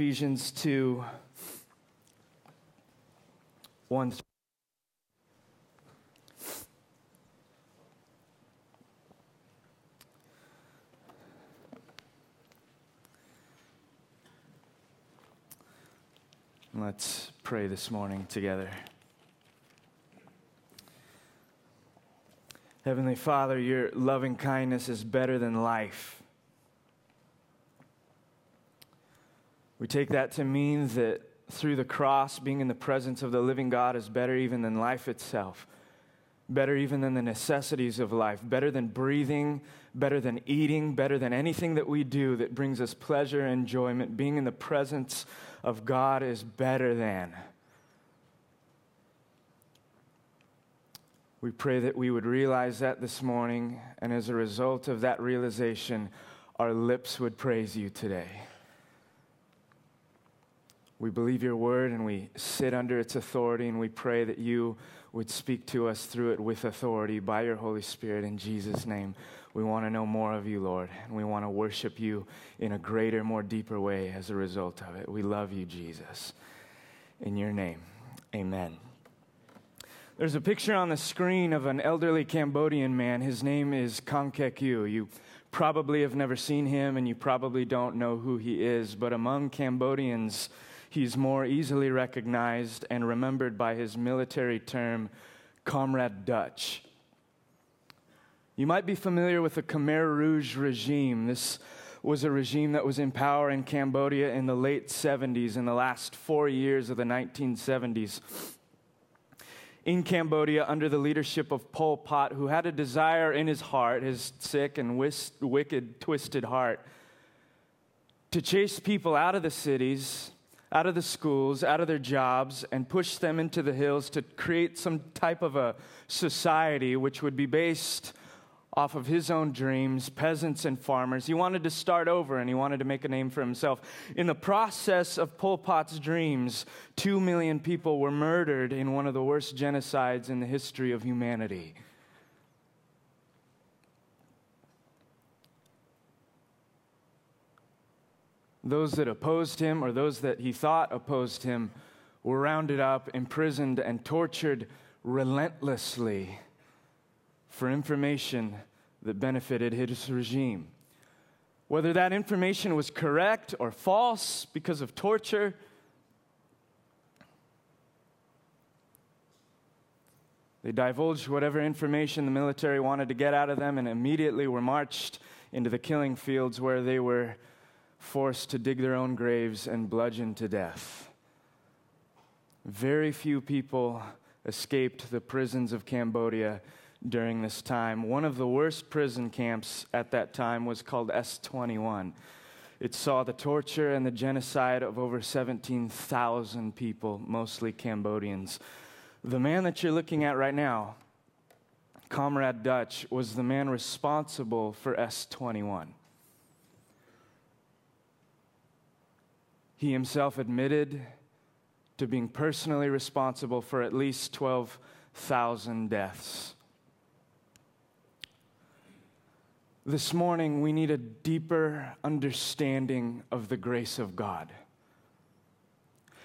Ephesians 2 1 Let's pray this morning together. Heavenly Father, your loving kindness is better than life. We take that to mean that through the cross, being in the presence of the living God is better even than life itself, better even than the necessities of life, better than breathing, better than eating, better than anything that we do that brings us pleasure and enjoyment. Being in the presence of God is better than. We pray that we would realize that this morning, and as a result of that realization, our lips would praise you today. We believe your word and we sit under its authority, and we pray that you would speak to us through it with authority by your Holy Spirit in Jesus' name. We want to know more of you, Lord, and we want to worship you in a greater, more deeper way as a result of it. We love you, Jesus. In your name, amen. There's a picture on the screen of an elderly Cambodian man. His name is Kang Kek Iew. You probably have never seen him and you probably don't know who he is, but among Cambodians, he's more easily recognized and remembered by his military term, Comrade Duch. You might be familiar with the Khmer Rouge regime. This was a regime that was in power in Cambodia in the late 70s, in the last four years of the 1970s. In Cambodia, under the leadership of Pol Pot, who had a desire in his heart, his sick and wicked, twisted heart, to chase people out of the cities, out of the schools, out of their jobs, and push them into the hills to create some type of a society which would be based off of his own dreams, peasants and farmers. He wanted to start over and he wanted to make a name for himself. In the process of Pol Pot's dreams, two million people were murdered in one of the worst genocides in the history of humanity. Those that opposed him, or those that he thought opposed him, were rounded up, imprisoned, and tortured relentlessly for information that benefited his regime. Whether that information was correct or false because of torture, They divulged whatever information the military wanted to get out of them and immediately were marched into the killing fields where they were forced to dig their own graves and bludgeoned to death. Very few people escaped the prisons of Cambodia during this time. One of the worst prison camps at that time was called S21. It saw the torture and the genocide of over 17,000 people, mostly Cambodians. The man that you're looking at right now, Comrade Duch, was the man responsible for S21. He himself admitted to being personally responsible for at least 12,000 deaths. This morning, we need a deeper understanding of the grace of God.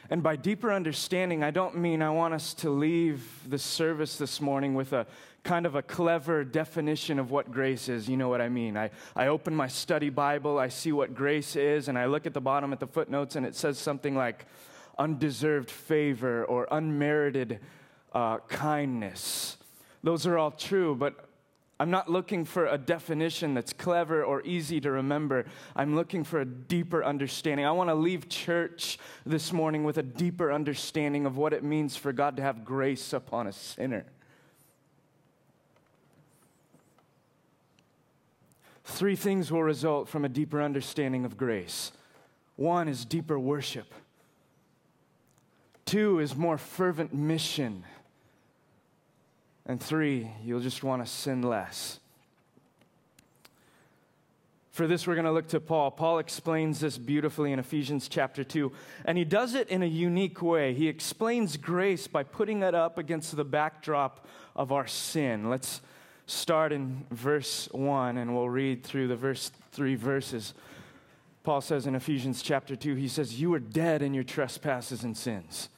And by deeper understanding, I don't mean I want us to leave the service this morning with a kind of a clever definition of what grace is. You know what I mean? I, I open my study Bible, I see what grace is, and I look at the bottom at the footnotes, and it says something like undeserved favor or unmerited uh, kindness. Those are all true, but I'm not looking for a definition that's clever or easy to remember. I'm looking for a deeper understanding. I want to leave church this morning with a deeper understanding of what it means for God to have grace upon a sinner. Three things will result from a deeper understanding of grace one is deeper worship, two is more fervent mission. And three, you'll just want to sin less. For this, we're going to look to Paul. Paul explains this beautifully in Ephesians chapter 2, and he does it in a unique way. He explains grace by putting it up against the backdrop of our sin. Let's start in verse 1, and we'll read through the verse, three verses. Paul says in Ephesians chapter 2, he says, You were dead in your trespasses and sins,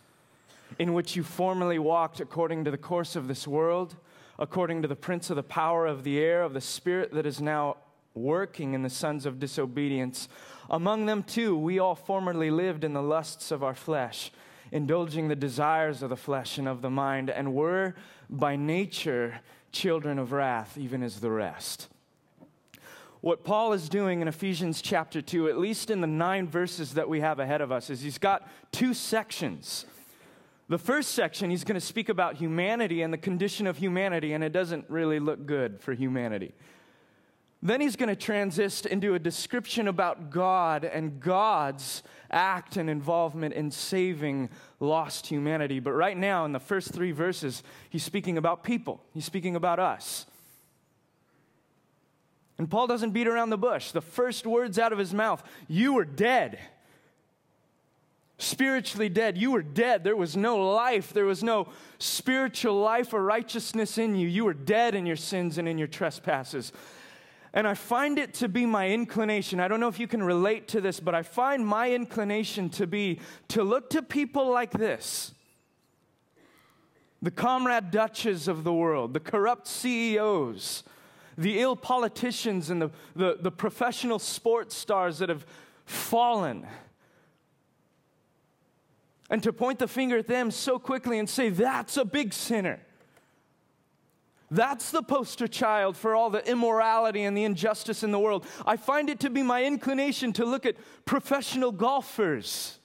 in which you formerly walked according to the course of this world, according to the prince of the power of the air, of the spirit that is now working in the sons of disobedience. Among them, too, we all formerly lived in the lusts of our flesh, indulging the desires of the flesh and of the mind, and were by nature children of wrath, even as the rest what Paul is doing in Ephesians chapter 2, at least in the nine verses that we have ahead of us, is he's got two sections. The first section, he's going to speak about humanity and the condition of humanity, and it doesn't really look good for humanity. Then he's going to transist into a description about God and God's act and involvement in saving lost humanity. But right now, in the first three verses, he's speaking about people, he's speaking about us. And Paul doesn't beat around the bush. The first words out of his mouth, you were dead. Spiritually dead. You were dead. There was no life. There was no spiritual life or righteousness in you. You were dead in your sins and in your trespasses. And I find it to be my inclination. I don't know if you can relate to this, but I find my inclination to be to look to people like this the comrade Dutches of the world, the corrupt CEOs the ill politicians and the, the, the professional sports stars that have fallen. And to point the finger at them so quickly and say, that's a big sinner. That's the poster child for all the immorality and the injustice in the world. I find it to be my inclination to look at professional golfers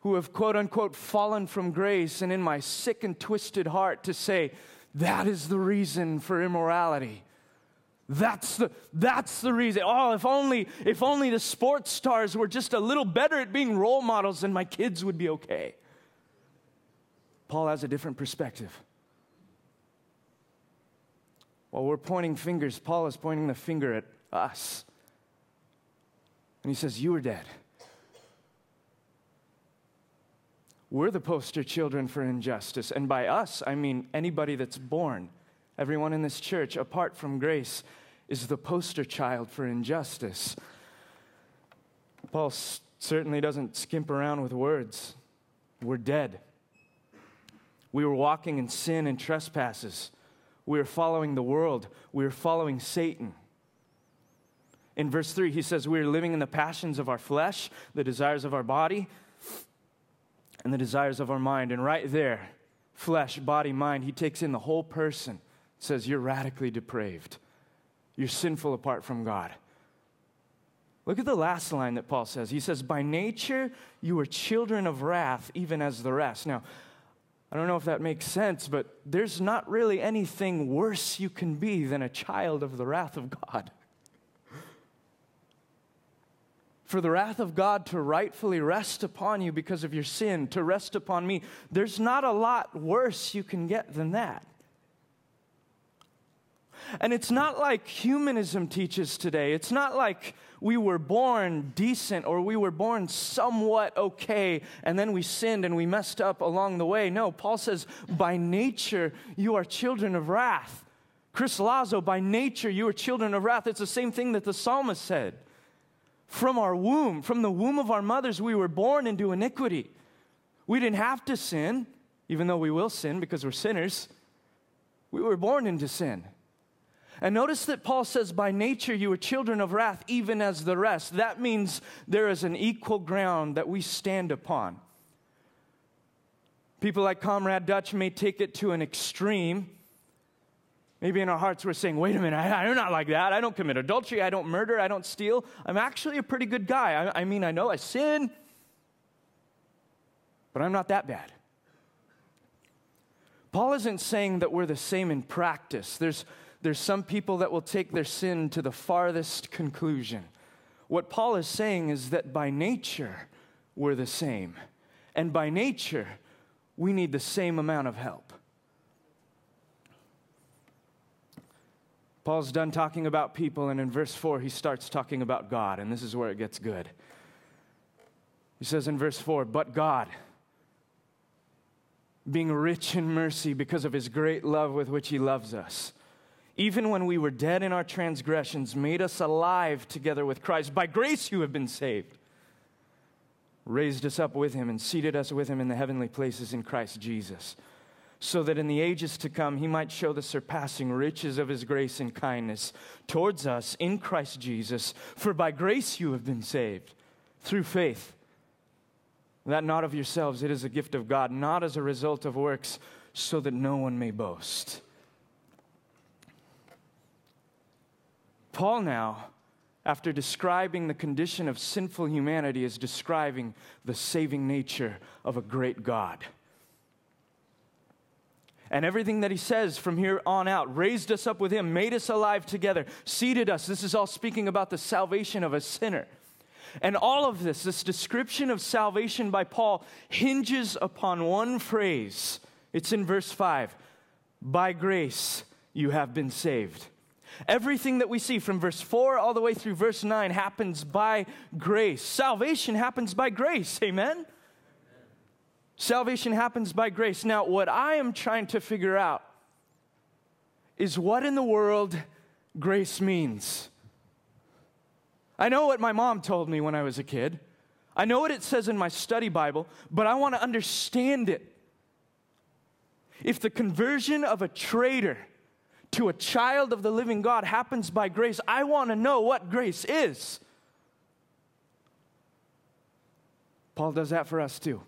who have quote unquote fallen from grace, and in my sick and twisted heart to say, that is the reason for immorality. That's the, that's the reason. Oh, if only, if only the sports stars were just a little better at being role models, then my kids would be okay. Paul has a different perspective. While we're pointing fingers, Paul is pointing the finger at us. And he says, You were dead. We're the poster children for injustice. And by us, I mean anybody that's born. Everyone in this church, apart from grace, is the poster child for injustice. Paul certainly doesn't skimp around with words. We're dead. We were walking in sin and trespasses. We were following the world. We were following Satan. In verse 3, he says, We are living in the passions of our flesh, the desires of our body and the desires of our mind. And right there, flesh, body, mind, he takes in the whole person, says, You're radically depraved. You're sinful apart from God. Look at the last line that Paul says. He says, By nature, you are children of wrath, even as the rest. Now, I don't know if that makes sense, but there's not really anything worse you can be than a child of the wrath of God. for the wrath of God to rightfully rest upon you because of your sin, to rest upon me. There's not a lot worse you can get than that. And it's not like humanism teaches today. It's not like we were born decent or we were born somewhat okay and then we sinned and we messed up along the way. No, Paul says, by nature, you are children of wrath. Chris Lazo, by nature, you are children of wrath. It's the same thing that the psalmist said. From our womb, from the womb of our mothers, we were born into iniquity. We didn't have to sin, even though we will sin because we're sinners. We were born into sin. And notice that Paul says, by nature you are children of wrath, even as the rest. That means there is an equal ground that we stand upon. People like Comrade Duch may take it to an extreme Maybe in our hearts we're saying, wait a minute, I, am not like that. I don't commit adultery. I don't murder. I don't steal. I'm actually a pretty good guy. I, I mean, I know I sin, but I'm not that bad. Paul isn't saying that we're the same in practice. There's, there's some people that will take their sin to the farthest conclusion. What Paul is saying is that by nature, we're the same. And by nature, we need the same amount of help. Paul's done talking about people, and in verse 4, he starts talking about God, and this is where it gets good. He says in verse 4, But God, being rich in mercy because of his great love with which he loves us, even when we were dead in our transgressions, made us alive together with Christ. By grace you have been saved. Raised us up with him and seated us with him in the heavenly places in Christ Jesus, so that in the ages to come he might show the surpassing riches of his grace and kindness towards us in Christ Jesus. For by grace you have been saved, through faith. That not of yourselves, it is a gift of God, not as a result of works, so that no one may boast. Paul now, after describing the condition of sinful humanity, is describing the saving nature of a great God. And everything that he says from here on out raised us up with him, made us alive together, seated us. This is all speaking about the salvation of a sinner. And all of this, this description of salvation by Paul, hinges upon one phrase. It's in verse 5 By grace you have been saved. Everything that we see from verse 4 all the way through verse 9 happens by grace. Salvation happens by grace. Amen? Amen? Salvation happens by grace. Now, what I am trying to figure out is what in the world grace means. I know what my mom told me when I was a kid. I know what it says in my study Bible, but I want to understand it. If the conversion of a traitor to a child of the living God happens by grace, I want to know what grace is. Paul does that for us too.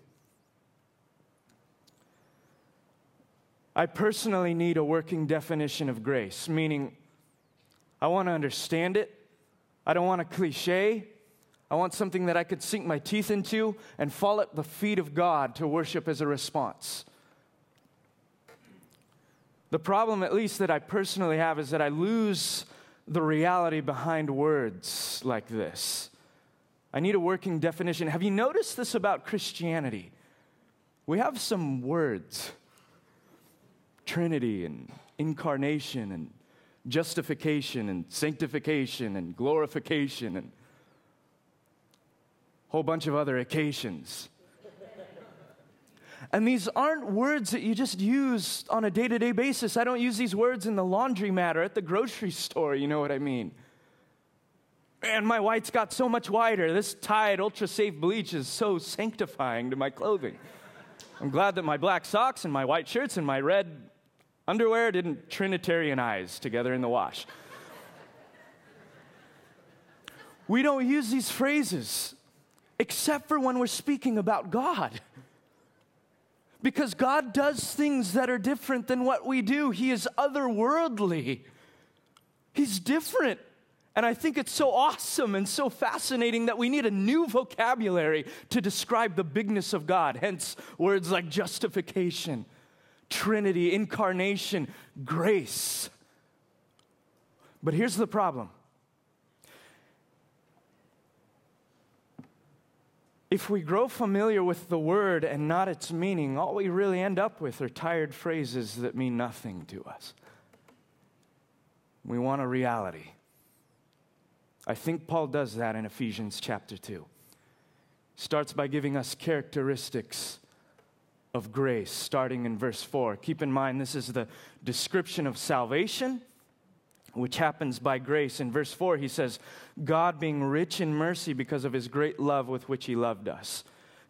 I personally need a working definition of grace, meaning I want to understand it. I don't want a cliche. I want something that I could sink my teeth into and fall at the feet of God to worship as a response. The problem, at least that I personally have, is that I lose the reality behind words like this. I need a working definition. Have you noticed this about Christianity? We have some words Trinity and incarnation and justification and sanctification and glorification and a whole bunch of other occasions. And these aren't words that you just use on a day to day basis. I don't use these words in the laundromat or at the grocery store, you know what I mean? And my white's got so much whiter. This Tide Ultra Safe bleach is so sanctifying to my clothing. I'm glad that my black socks and my white shirts and my red underwear didn't Trinitarianize together in the wash. we don't use these phrases except for when we're speaking about God. Because God does things that are different than what we do. He is otherworldly, He's different. And I think it's so awesome and so fascinating that we need a new vocabulary to describe the bigness of God. Hence, words like justification, Trinity, incarnation, grace. But here's the problem If we grow familiar with the word and not its meaning, all we really end up with are tired phrases that mean nothing to us. We want a reality. I think Paul does that in Ephesians chapter 2. Starts by giving us characteristics of grace, starting in verse 4. Keep in mind, this is the description of salvation which happens by grace. In verse 4, he says, God being rich in mercy because of his great love with which he loved us.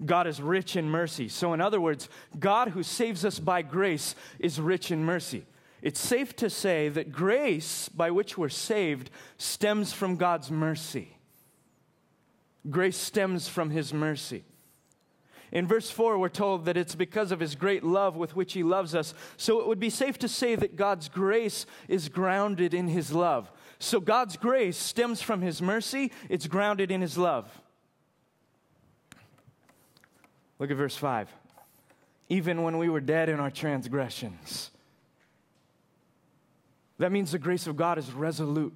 God is rich in mercy. So, in other words, God who saves us by grace is rich in mercy. It's safe to say that grace by which we're saved stems from God's mercy. Grace stems from his mercy. In verse 4, we're told that it's because of his great love with which he loves us. So it would be safe to say that God's grace is grounded in his love. So God's grace stems from his mercy, it's grounded in his love. Look at verse 5. Even when we were dead in our transgressions. That means the grace of God is resolute.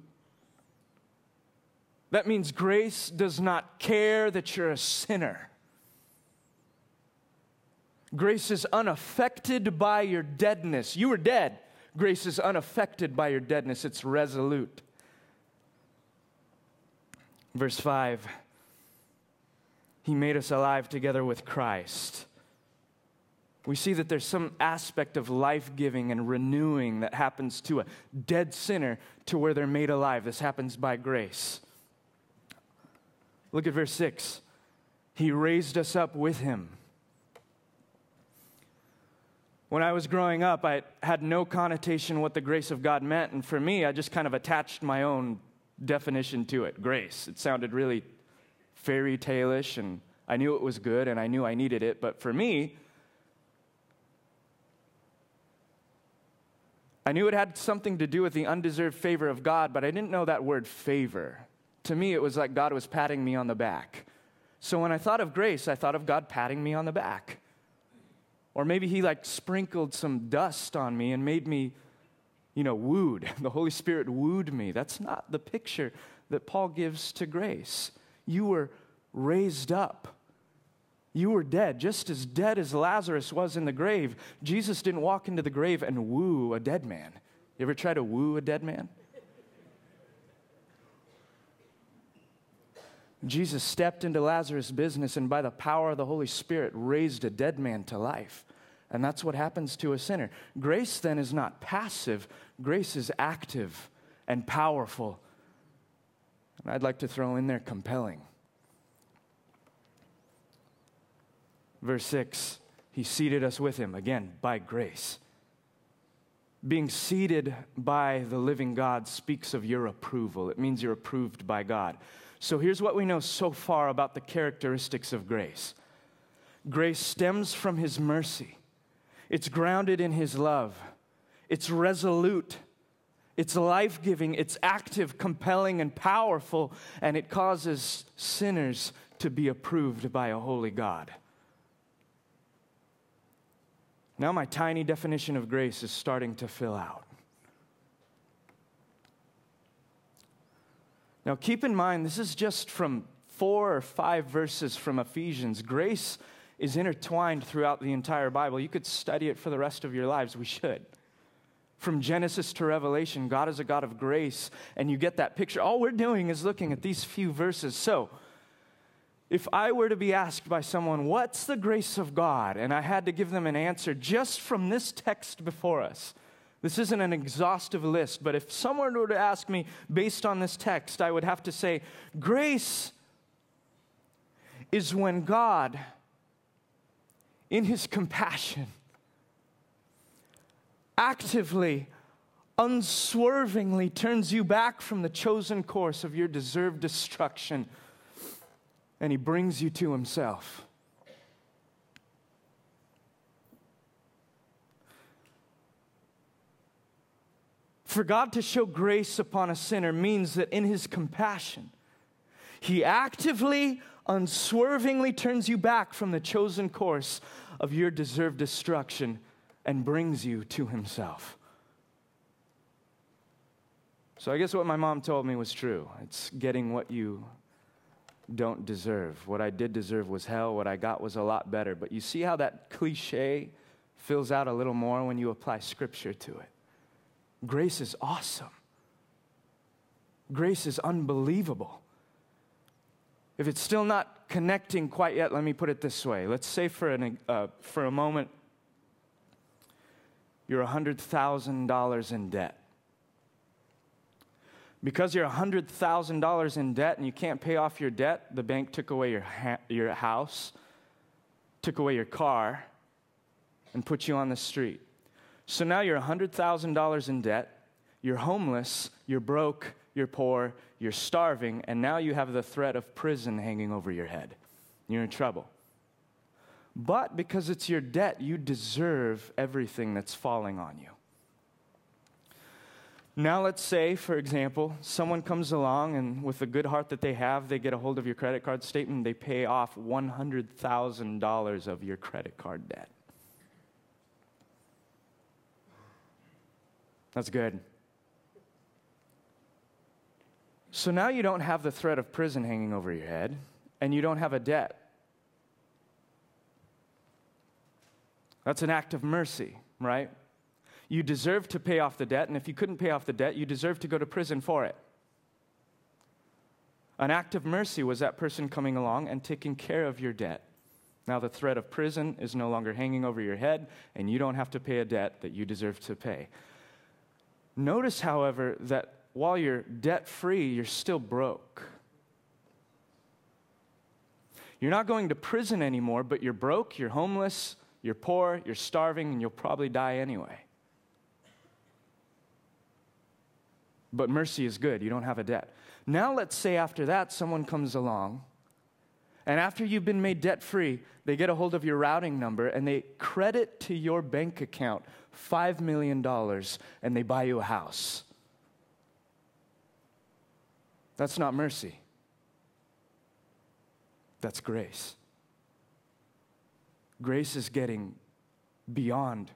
That means grace does not care that you're a sinner. Grace is unaffected by your deadness. You were dead. Grace is unaffected by your deadness, it's resolute. Verse 5 He made us alive together with Christ. we see that there's some aspect of life giving and renewing that happens to a dead sinner to where they're made alive. This happens by grace. Look at verse 6. He raised us up with him. When I was growing up, I had no connotation what the grace of God meant, and for me, I just kind of attached my own definition to it grace. It sounded really fairy tale-ish, and I knew it was good, and I knew I needed it, but for me, I knew it had something to do with the undeserved favor of God, but I didn't know that word favor. To me, it was like God was patting me on the back. So when I thought of grace, I thought of God patting me on the back. Or maybe He like sprinkled some dust on me and made me, you know, wooed. The Holy Spirit wooed me. That's not the picture that Paul gives to grace. You were raised up. You were dead, just as dead as Lazarus was in the grave. Jesus didn't walk into the grave and woo a dead man. You ever try to woo a dead man? Jesus stepped into Lazarus' business and by the power of the Holy Spirit raised a dead man to life. And that's what happens to a sinner. Grace then is not passive, grace is active and powerful. And I'd like to throw in there compelling. Verse 6 He seated us with Him, again, by grace. Being seated by the living God speaks of your approval. It means you're approved by God. So here's what we know so far about the characteristics of grace grace stems from His mercy, it's grounded in His love, it's resolute. It's life giving, it's active, compelling, and powerful, and it causes sinners to be approved by a holy God. Now, my tiny definition of grace is starting to fill out. Now, keep in mind, this is just from four or five verses from Ephesians. Grace is intertwined throughout the entire Bible. You could study it for the rest of your lives. We should. From Genesis to Revelation, God is a God of grace, and you get that picture. All we're doing is looking at these few verses. So, if I were to be asked by someone, What's the grace of God? and I had to give them an answer just from this text before us, this isn't an exhaustive list, but if someone were to ask me based on this text, I would have to say, Grace is when God, in His compassion, actively, unswervingly turns you back from the chosen course of your deserved destruction and he brings you to himself. For God to show grace upon a sinner means that in his compassion, he actively, unswervingly turns you back from the chosen course of your deserved destruction and brings you to himself. So I guess what my mom told me was true. It's getting what you don't deserve. What I did deserve was hell. What I got was a lot better. But you see how that cliche fills out a little more when you apply scripture to it. Grace is awesome. Grace is unbelievable. If it's still not connecting quite yet, let me put it this way. Let's say for, an, uh, for a moment you're $100,000 in debt because you're $100,000 in debt and you can't pay off your debt, the bank took away your, ha- your house, took away your car, and put you on the street. So now you're $100,000 in debt, you're homeless, you're broke, you're poor, you're starving, and now you have the threat of prison hanging over your head. You're in trouble. But because it's your debt, you deserve everything that's falling on you. Now, let's say, for example, someone comes along and with the good heart that they have, they get a hold of your credit card statement, they pay off $100,000 of your credit card debt. That's good. So now you don't have the threat of prison hanging over your head, and you don't have a debt. That's an act of mercy, right? You deserve to pay off the debt, and if you couldn't pay off the debt, you deserve to go to prison for it. An act of mercy was that person coming along and taking care of your debt Now, the threat of prison is no longer hanging over your head, and you don't have to pay a debt that you deserve to pay. Notice, however, that while you're debt free, you're still broke. You're not going to prison anymore, but you're broke, you're homeless, you're poor, you're starving, and you'll probably die anyway. But mercy is good, you don't have a debt. Now, let's say after that, someone comes along and after you've been made debt free, they get a hold of your routing number and they credit to your bank account $5 million and they buy you a house. That's not mercy, that's grace. Grace is getting beyond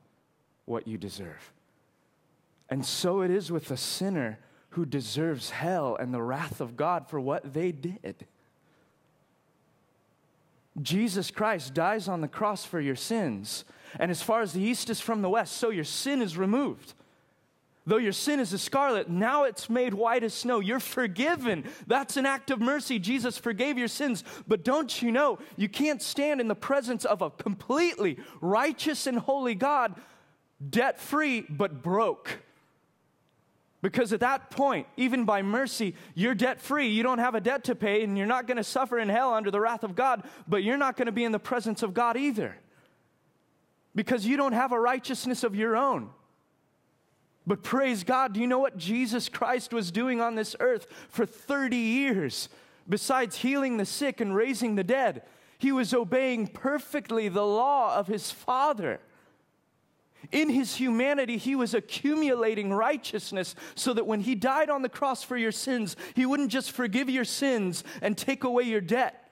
what you deserve. And so it is with the sinner who deserves hell and the wrath of God for what they did. Jesus Christ dies on the cross for your sins. And as far as the east is from the west, so your sin is removed. Though your sin is as scarlet, now it's made white as snow. You're forgiven. That's an act of mercy. Jesus forgave your sins. But don't you know, you can't stand in the presence of a completely righteous and holy God, debt free, but broke. Because at that point, even by mercy, you're debt free. You don't have a debt to pay, and you're not going to suffer in hell under the wrath of God, but you're not going to be in the presence of God either. Because you don't have a righteousness of your own. But praise God, do you know what Jesus Christ was doing on this earth for 30 years? Besides healing the sick and raising the dead, he was obeying perfectly the law of his Father. In his humanity, he was accumulating righteousness so that when he died on the cross for your sins, he wouldn't just forgive your sins and take away your debt.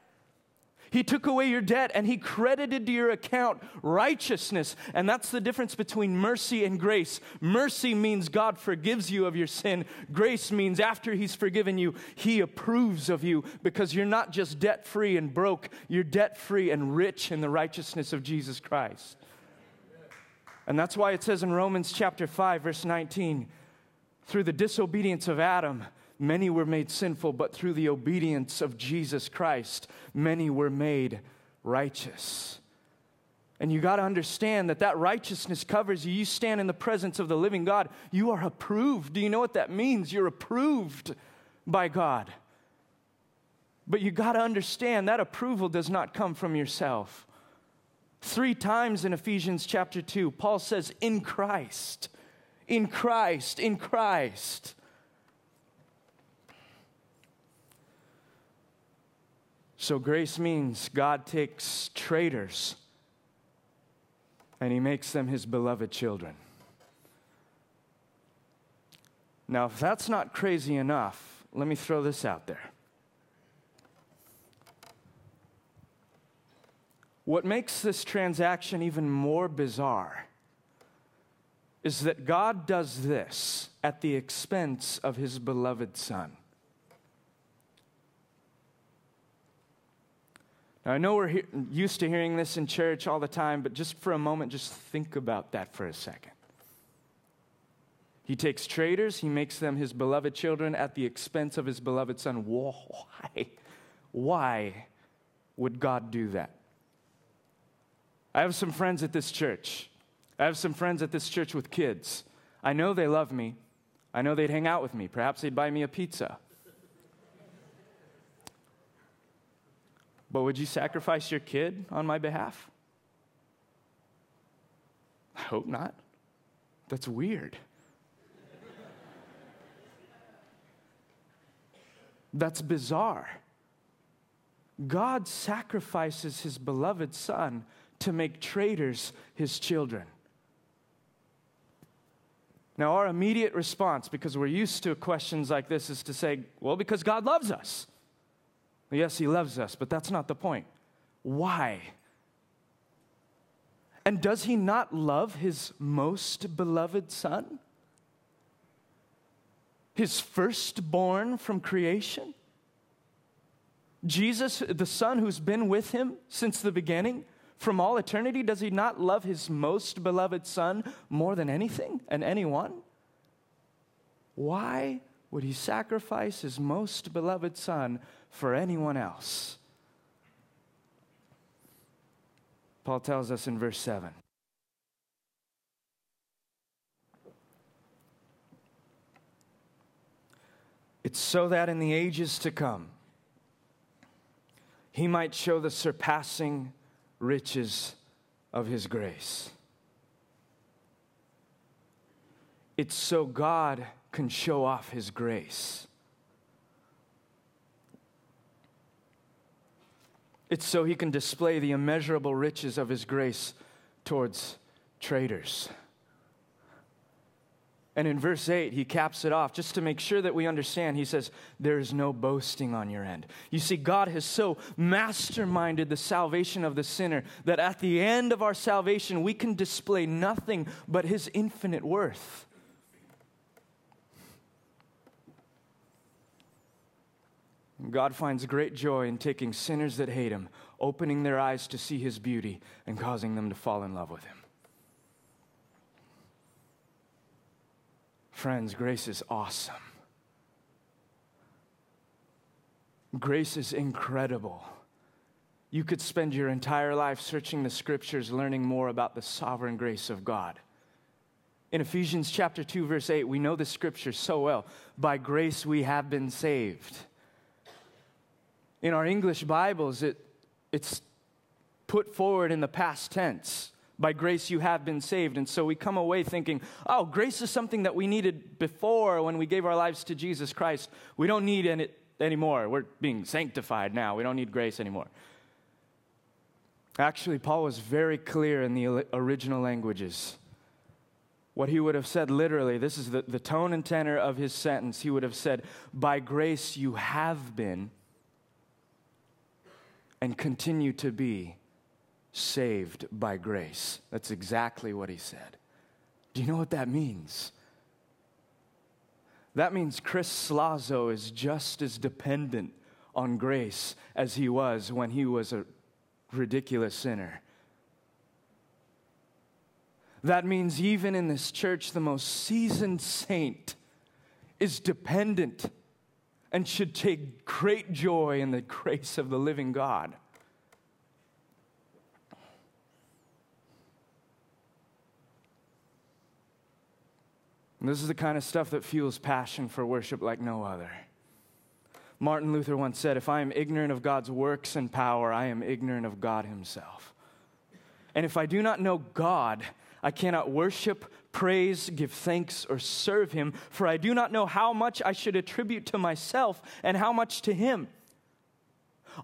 He took away your debt and he credited to your account righteousness. And that's the difference between mercy and grace. Mercy means God forgives you of your sin. Grace means after he's forgiven you, he approves of you because you're not just debt free and broke, you're debt free and rich in the righteousness of Jesus Christ. And that's why it says in Romans chapter 5, verse 19, through the disobedience of Adam, many were made sinful, but through the obedience of Jesus Christ, many were made righteous. And you got to understand that that righteousness covers you. You stand in the presence of the living God. You are approved. Do you know what that means? You're approved by God. But you got to understand that approval does not come from yourself. Three times in Ephesians chapter 2, Paul says, in Christ, in Christ, in Christ. So grace means God takes traitors and he makes them his beloved children. Now, if that's not crazy enough, let me throw this out there. What makes this transaction even more bizarre is that God does this at the expense of his beloved Son. Now, I know we're he- used to hearing this in church all the time, but just for a moment, just think about that for a second. He takes traitors, he makes them his beloved children at the expense of his beloved son. Why? Why would God do that? I have some friends at this church. I have some friends at this church with kids. I know they love me. I know they'd hang out with me. Perhaps they'd buy me a pizza. But would you sacrifice your kid on my behalf? I hope not. That's weird. That's bizarre. God sacrifices his beloved son to make traitors his children. Now, our immediate response, because we're used to questions like this, is to say, well, because God loves us. Yes, He loves us, but that's not the point. Why? And does He not love His most beloved Son? His firstborn from creation? Jesus, the Son who's been with Him since the beginning? From all eternity, does he not love his most beloved Son more than anything and anyone? Why would he sacrifice his most beloved Son for anyone else? Paul tells us in verse 7. It's so that in the ages to come, he might show the surpassing riches of his grace. It's so God can show off his grace. It's so he can display the immeasurable riches of his grace towards traitors. And in verse 8, he caps it off just to make sure that we understand. He says, There is no boasting on your end. You see, God has so masterminded the salvation of the sinner that at the end of our salvation, we can display nothing but his infinite worth. God finds great joy in taking sinners that hate him, opening their eyes to see his beauty, and causing them to fall in love with him. Friends, grace is awesome. Grace is incredible. You could spend your entire life searching the scriptures, learning more about the sovereign grace of God. In Ephesians chapter 2 verse 8, we know the scripture so well. By grace we have been saved. In our English Bibles, it, it's put forward in the past tense. By grace you have been saved. And so we come away thinking, oh, grace is something that we needed before when we gave our lives to Jesus Christ. We don't need it anymore. We're being sanctified now. We don't need grace anymore. Actually, Paul was very clear in the original languages. What he would have said literally, this is the, the tone and tenor of his sentence. He would have said, By grace you have been and continue to be saved by grace. That's exactly what he said. Do you know what that means? That means Chris Slazo is just as dependent on grace as he was when he was a ridiculous sinner. That means even in this church, the most seasoned saint is dependent and should take great joy in the grace of the living God. And this is the kind of stuff that fuels passion for worship like no other. Martin Luther once said, If I am ignorant of God's works and power, I am ignorant of God Himself. And if I do not know God, I cannot worship, praise, give thanks, or serve Him, for I do not know how much I should attribute to myself and how much to Him.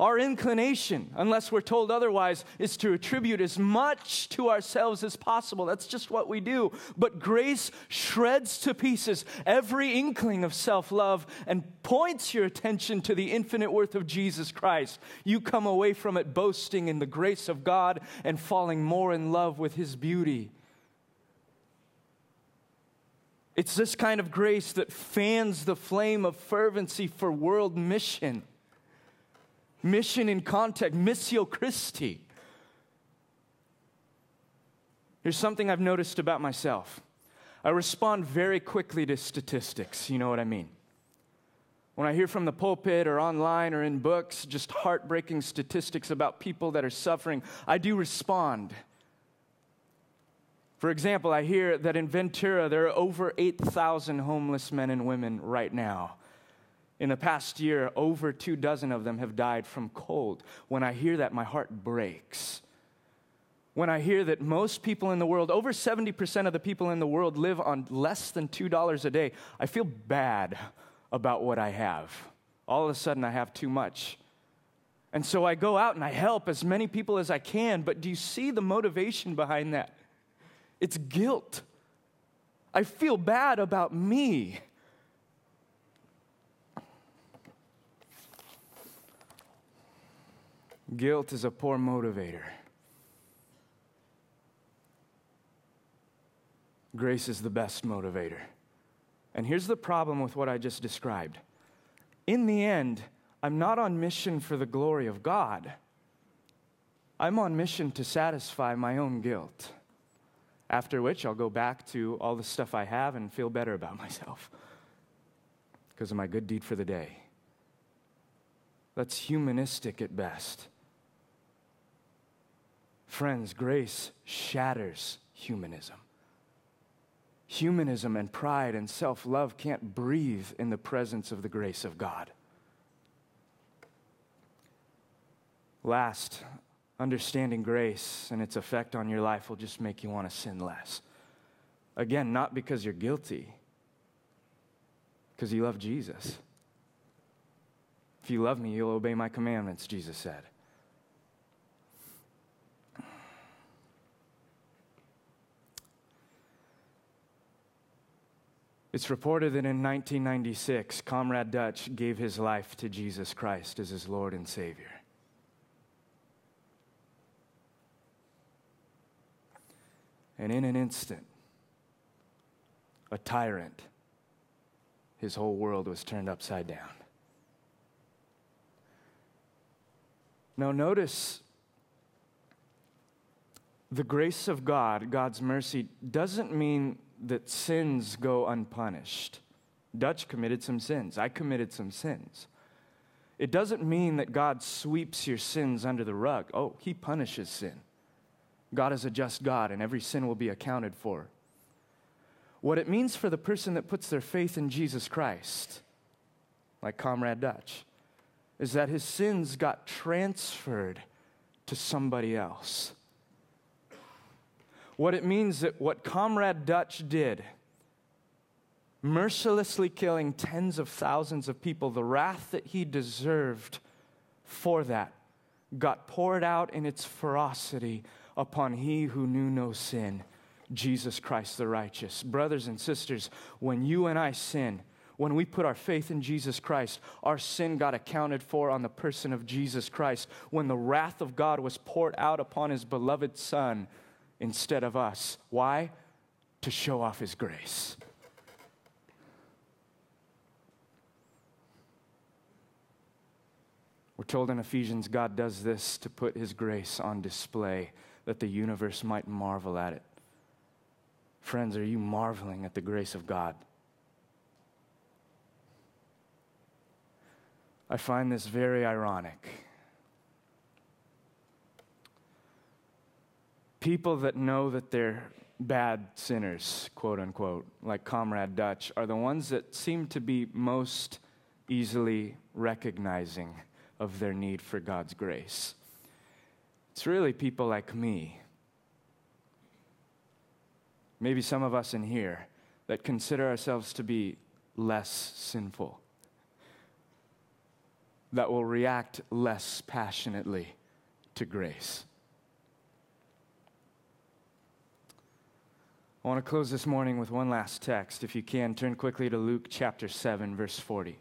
Our inclination, unless we're told otherwise, is to attribute as much to ourselves as possible. That's just what we do. But grace shreds to pieces every inkling of self love and points your attention to the infinite worth of Jesus Christ. You come away from it boasting in the grace of God and falling more in love with His beauty. It's this kind of grace that fans the flame of fervency for world mission. Mission in context, Missio Christi. Here's something I've noticed about myself I respond very quickly to statistics. You know what I mean? When I hear from the pulpit or online or in books just heartbreaking statistics about people that are suffering, I do respond. For example, I hear that in Ventura there are over 8,000 homeless men and women right now. In the past year, over two dozen of them have died from cold. When I hear that, my heart breaks. When I hear that most people in the world, over 70% of the people in the world, live on less than $2 a day, I feel bad about what I have. All of a sudden, I have too much. And so I go out and I help as many people as I can, but do you see the motivation behind that? It's guilt. I feel bad about me. Guilt is a poor motivator. Grace is the best motivator. And here's the problem with what I just described. In the end, I'm not on mission for the glory of God. I'm on mission to satisfy my own guilt. After which, I'll go back to all the stuff I have and feel better about myself because of my good deed for the day. That's humanistic at best. Friends, grace shatters humanism. Humanism and pride and self love can't breathe in the presence of the grace of God. Last, understanding grace and its effect on your life will just make you want to sin less. Again, not because you're guilty, because you love Jesus. If you love me, you'll obey my commandments, Jesus said. It's reported that in 1996, Comrade Duch gave his life to Jesus Christ as his Lord and Savior. And in an instant, a tyrant, his whole world was turned upside down. Now, notice the grace of God, God's mercy, doesn't mean that sins go unpunished. Duch committed some sins. I committed some sins. It doesn't mean that God sweeps your sins under the rug. Oh, He punishes sin. God is a just God, and every sin will be accounted for. What it means for the person that puts their faith in Jesus Christ, like Comrade Duch, is that his sins got transferred to somebody else. What it means that what Comrade Duch did, mercilessly killing tens of thousands of people, the wrath that he deserved for that got poured out in its ferocity upon he who knew no sin, Jesus Christ the righteous. Brothers and sisters, when you and I sin, when we put our faith in Jesus Christ, our sin got accounted for on the person of Jesus Christ. When the wrath of God was poured out upon his beloved Son, instead of us. Why? To show off His grace. We're told in Ephesians, God does this to put His grace on display, that the universe might marvel at it. Friends, are you marveling at the grace of God? I find this very ironic. People that know that they're bad sinners, quote unquote, like Comrade Duch, are the ones that seem to be most easily recognizing of their need for God's grace. It's really people like me, maybe some of us in here, that consider ourselves to be less sinful, that will react less passionately to grace. I want to close this morning with one last text. If you can, turn quickly to Luke chapter 7, verse 40.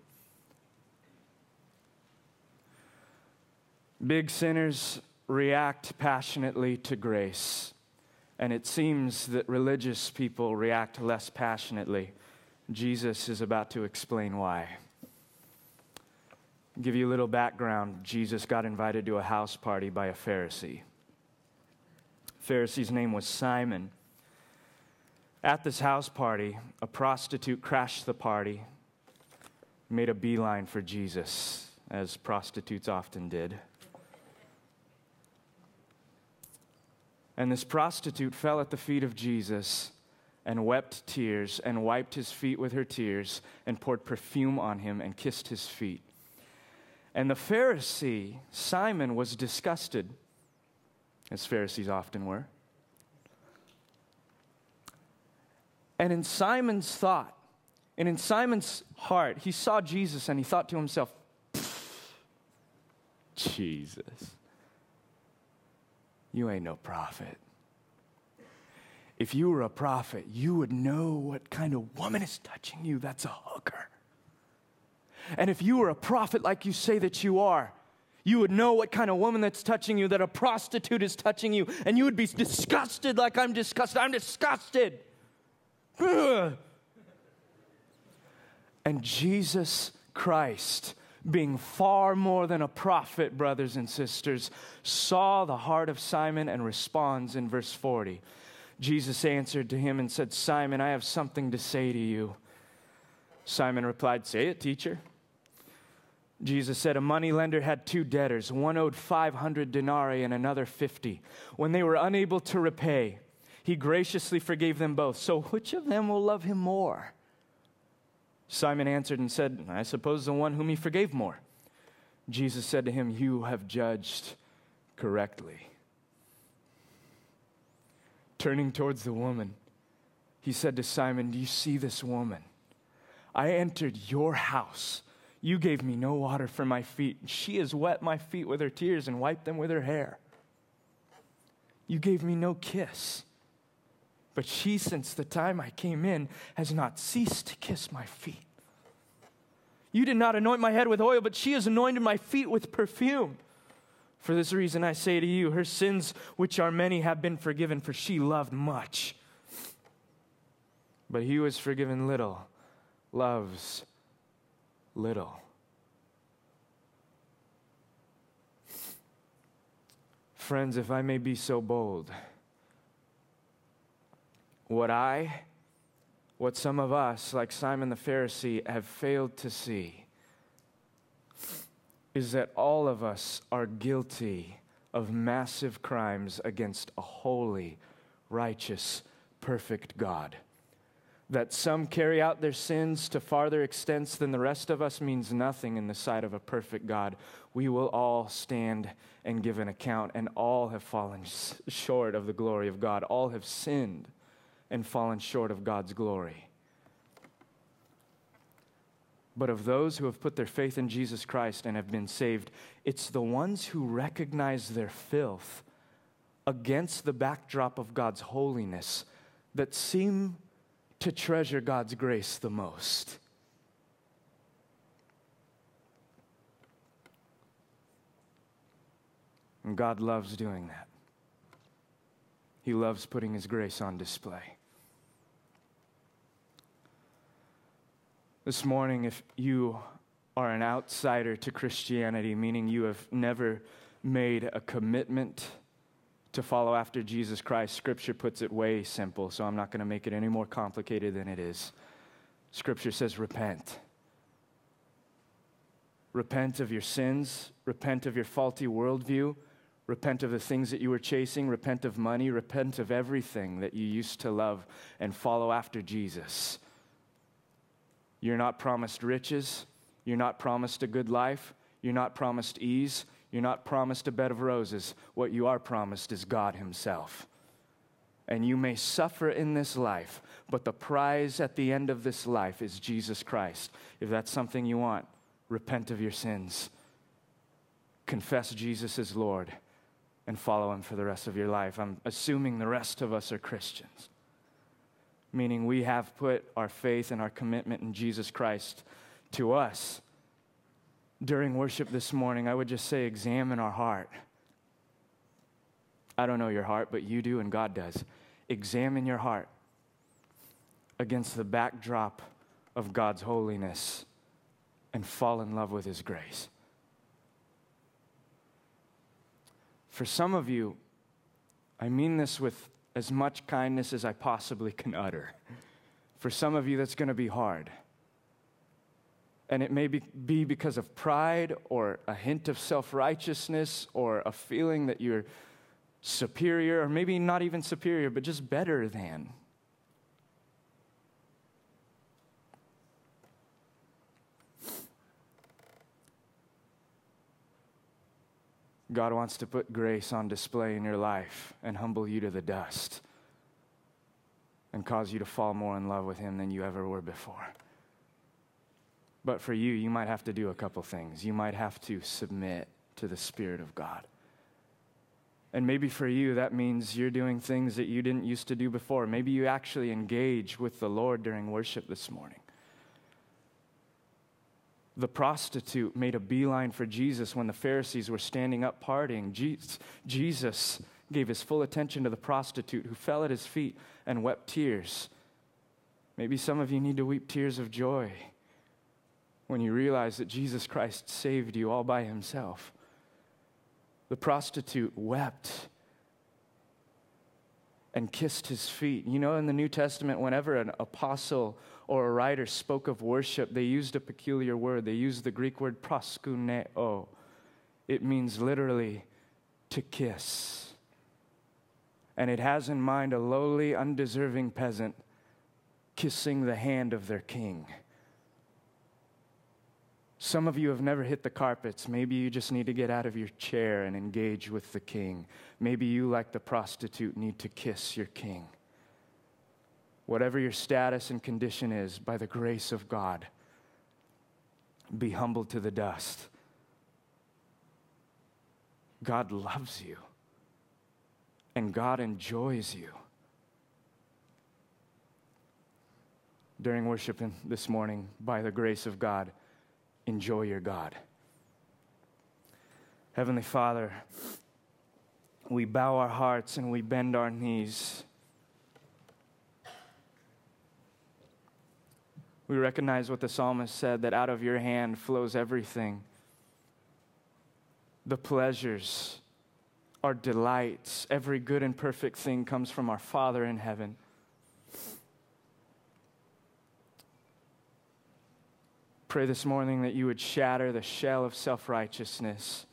Big sinners react passionately to grace, and it seems that religious people react less passionately. Jesus is about to explain why. I'll give you a little background. Jesus got invited to a house party by a Pharisee. Pharisee's name was Simon. At this house party, a prostitute crashed the party, made a beeline for Jesus, as prostitutes often did. And this prostitute fell at the feet of Jesus and wept tears and wiped his feet with her tears and poured perfume on him and kissed his feet. And the Pharisee, Simon, was disgusted, as Pharisees often were. And in Simon's thought, and in Simon's heart, he saw Jesus and he thought to himself, Jesus, you ain't no prophet. If you were a prophet, you would know what kind of woman is touching you. That's a hooker. And if you were a prophet like you say that you are, you would know what kind of woman that's touching you, that a prostitute is touching you, and you would be disgusted like I'm disgusted. I'm disgusted. And Jesus Christ, being far more than a prophet, brothers and sisters, saw the heart of Simon and responds in verse 40. Jesus answered to him and said, Simon, I have something to say to you. Simon replied, Say it, teacher. Jesus said, A money lender had two debtors. One owed 500 denarii and another 50. When they were unable to repay, he graciously forgave them both. So which of them will love him more? Simon answered and said, I suppose the one whom he forgave more. Jesus said to him, You have judged correctly. Turning towards the woman, he said to Simon, Do you see this woman? I entered your house you gave me no water for my feet. She has wet my feet with her tears and wiped them with her hair. You gave me no kiss. But she, since the time I came in, has not ceased to kiss my feet. You did not anoint my head with oil, but she has anointed my feet with perfume. For this reason I say to you, her sins, which are many, have been forgiven, for she loved much. But he who has forgiven little loves little. Friends, if I may be so bold, what I, what some of us, like Simon the Pharisee, have failed to see is that all of us are guilty of massive crimes against a holy, righteous, perfect God that some carry out their sins to farther extents than the rest of us means nothing in the sight of a perfect God. We will all stand and give an account, and all have fallen short of the glory of God. All have sinned and fallen short of God's glory. But of those who have put their faith in Jesus Christ and have been saved, it's the ones who recognize their filth against the backdrop of God's holiness that seem to treasure God's grace the most. And God loves doing that. He loves putting His grace on display. This morning, if you are an outsider to Christianity, meaning you have never made a commitment to follow after Jesus Christ, Scripture puts it way simple, so I'm not going to make it any more complicated than it is. Scripture says, repent. Repent of your sins, repent of your faulty worldview, repent of the things that you were chasing, repent of money, repent of everything that you used to love, and follow after Jesus. You're not promised riches, you're not promised a good life, you're not promised ease, you're not promised a bed of roses. What you are promised is God Himself. And you may suffer in this life, but the prize at the end of this life is Jesus Christ. If that's something you want, repent of your sins, confess Jesus as Lord, and follow Him for the rest of your life. I'm assuming the rest of us are Christians, meaning we have put our faith and our commitment in Jesus Christ to us during worship this morning, I would just say, examine our heart. I don't know your heart, but you do and God does. Examine your heart against the backdrop of God's holiness and fall in love with His grace. For some of you, I mean this with as much kindness as I possibly can utter. For some of you, that's going to be hard. And it may be, be because of pride or a hint of self righteousness or a feeling that you're superior, or maybe not even superior, but just better than. God wants to put grace on display in your life and humble you to the dust and cause you to fall more in love with Him than you ever were before. But for you, you might have to do a couple things. You might have to submit to the Spirit of God. And maybe for you, that means you're doing things that you didn't used to do before. Maybe you actually engage with the Lord during worship this morning. The prostitute made a beeline for Jesus when the Pharisees were standing up partying. Jesus gave his full attention to the prostitute who fell at his feet and wept tears. Maybe some of you need to weep tears of joy when you realize that Jesus Christ saved you all by himself. The prostitute wept and kissed his feet. You know, in the New Testament, whenever an apostle or a writer spoke of worship, they used a peculiar word. They used the Greek word proskuneo. It means literally to kiss. And it has in mind a lowly, undeserving peasant kissing the hand of their king. Some of you have never hit the carpets. Maybe you just need to get out of your chair and engage with the king. Maybe you, like the prostitute, need to kiss your king. Whatever your status and condition is, by the grace of God, be humbled to the dust. God loves you, and God enjoys you. During worship this morning, by the grace of God, enjoy your God. Heavenly Father, we bow our hearts and we bend our knees. We recognize what the psalmist said that out of your hand flows everything the pleasures, our delights, every good and perfect thing comes from our Father in heaven. Pray this morning that you would shatter the shell of self righteousness.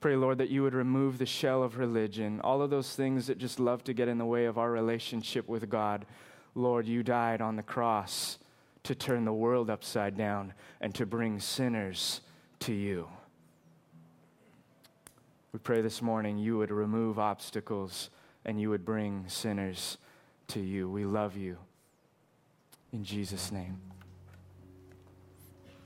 Pray, Lord, that you would remove the shell of religion, all of those things that just love to get in the way of our relationship with God. Lord, you died on the cross to turn the world upside down and to bring sinners to you. We pray this morning you would remove obstacles and you would bring sinners to you. We love you. In Jesus' name.